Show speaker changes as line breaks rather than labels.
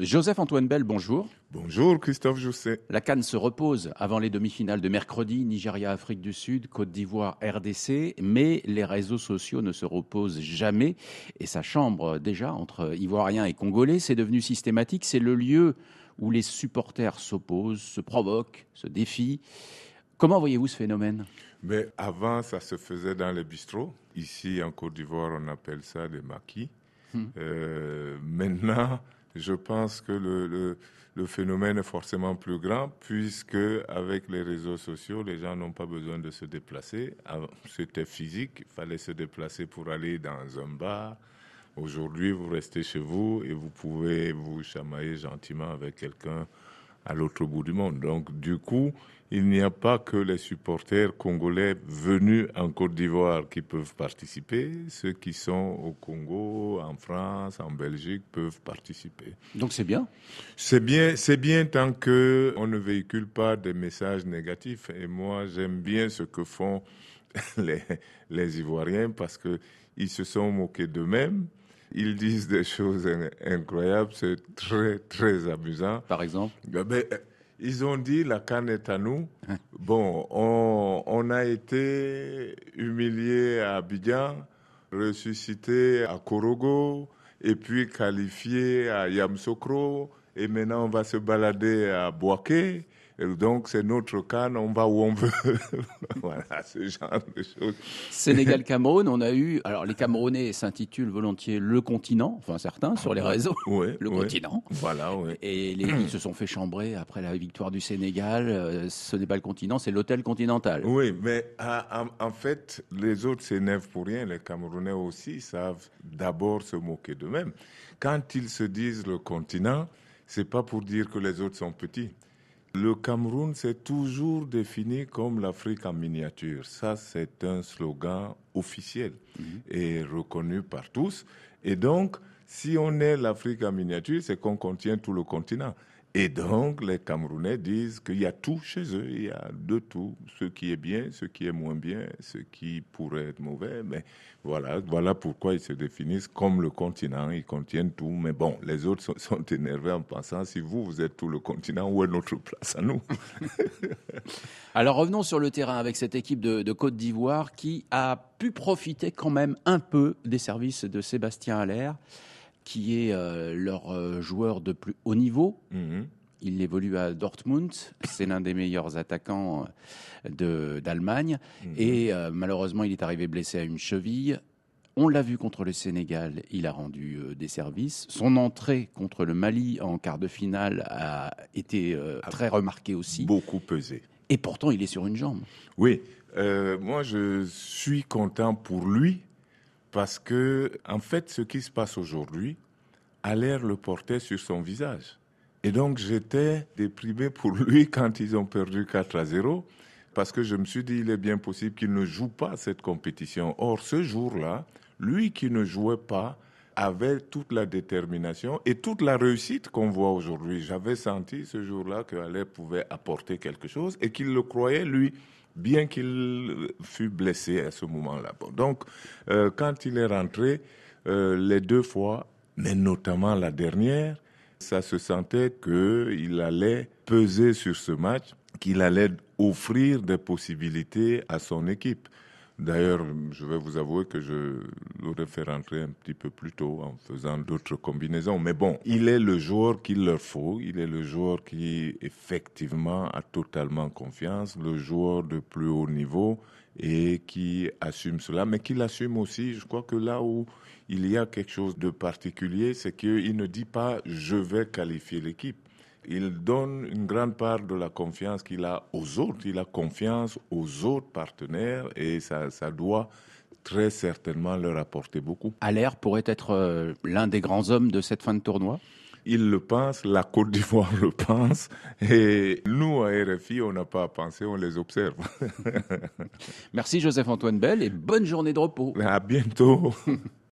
Joseph-Antoine Bell, bonjour.
Bonjour Christophe Jousset.
La Cannes se repose avant les demi-finales de mercredi, Nigeria, Afrique du Sud, Côte d'Ivoire, RDC, mais les réseaux sociaux ne se reposent jamais et sa chambre déjà entre Ivoiriens et Congolais, c'est devenu systématique, c'est le lieu où les supporters s'opposent, se provoquent, se défient. Comment voyez-vous ce phénomène?
Mais avant, ça se faisait dans les bistrots. Ici, en Côte d'Ivoire, on appelle ça des maquis. Hmm. Euh, maintenant, je pense que le, phénomène est forcément plus grand puisque avec les réseaux sociaux, les gens n'ont pas besoin de se déplacer. C'était physique, il fallait se déplacer pour aller dans un bar. Aujourd'hui, vous restez chez vous et vous pouvez vous chamailler gentiment avec quelqu'un à l'autre bout du monde. Donc, du coup, il n'y a pas que les supporters congolais venus en Côte d'Ivoire qui peuvent participer. Ceux qui sont au Congo, en France, en Belgique peuvent participer.
Donc c'est bien.
C'est bien, c'est bien tant que on ne véhicule pas des messages négatifs. Et moi, j'aime bien ce que font les, les Ivoiriens parce que ils se sont moqués d'eux-mêmes. Ils disent des choses incroyables, c'est très, très amusant.
Par exemple?
Ben, ben ils ont dit la canne est à nous. Hein? Bon, on, a été humilié à Abidjan, ressuscité à Korogo, et puis qualifié à Yamsokro, et maintenant on va se balader à Boaké donc, c'est notre canne, on va où on veut. voilà, ce genre de choses.
Sénégal-Cameroun, on a eu. Alors, les Camerounais s'intitulent volontiers le continent, enfin certains sur les réseaux.
Oui,
le continent.
Voilà, oui.
Et les, ils se sont fait chambrer après la victoire du Sénégal. Euh, ce n'est pas le continent, c'est l'hôtel continental.
Oui, mais ah, en fait, les autres s'énervent pour rien. Les Camerounais aussi savent d'abord se moquer d'eux-mêmes. Quand ils se disent le continent, c'est pas pour dire que les autres sont petits. Le Cameroun s'est toujours défini comme l'Afrique en miniature. Ça, c'est un slogan officiel mhm. et reconnu par tous. Et donc, si on est l'Afrique en miniature, c'est qu'on contient tout le continent. Et donc, les Camerounais disent qu'il y a tout chez eux, il y a de tout, ce qui est bien, ce qui est moins bien, ce qui pourrait être mauvais. Mais voilà, voilà pourquoi ils se définissent comme le continent, ils contiennent tout. Mais bon, les autres sont, énervés en pensant, si vous, vous êtes tout le continent, où est notre place à nous?
Alors revenons sur le terrain avec cette équipe de, Côte d'Ivoire qui a pu profiter quand même un peu des services de Sébastien Allaire qui est euh, leur euh, joueur de plus haut niveau. Mhm. Il évolue à Dortmund. C'est l'un des meilleurs attaquants euh, d'Allemagne. Mhm. Et malheureusement, il est arrivé blessé à une cheville. On l'a vu contre le Sénégal, il a rendu des services. Son entrée contre le Mali en quart de finale a été très remarquée aussi.
Beaucoup pesé.
Et pourtant, il est sur une jambe.
Oui, moi je suis content pour lui parce que, en fait, ce qui se passe aujourd'hui, a l'air le portait sur son visage. Et donc, j'étais déprimé pour lui quand ils ont perdu 4 à 0, parce que je me suis dit, il est bien possible qu'il ne joue pas cette compétition. Or, ce jour-là, lui qui ne jouait pas, avait toute la détermination et toute la réussite qu'on voit aujourd'hui. J'avais senti ce jour-là qu'Alain pouvait apporter quelque chose et qu'il le croyait, lui bien qu'il fût blessé à ce moment-là. donc, euh, quand il est rentré, euh, les deux fois, mais notamment la dernière, ça se sentait qu'il allait peser sur ce match, qu'il allait offrir des possibilités à son équipe. D'ailleurs, je vais vous avouer que je l'aurais fait rentrer un petit peu plus tôt en faisant d'autres combinaisons. Mais bon, il est le joueur qu'il leur faut. Il est le joueur qui, effectivement, a totalement confiance, le joueur de plus haut niveau et qui assume cela, mais qui l'assume aussi. Je crois que là où il y a quelque chose de particulier, c'est qu'il ne dit pas je vais qualifier l'équipe il donne une grande part de la confiance qu'il a aux autres. Il a confiance aux autres partenaires et ça, ça doit très certainement leur apporter beaucoup.
Allaire pourrait être euh, l'un des grands hommes de cette fin de tournoi?
Il le pense, la Côte d'Ivoire le pense, et nous, à RFI, on n'a pas à penser, on les observe.
Merci Joseph-Antoine Bell et bonne journée de repos.
À bientôt.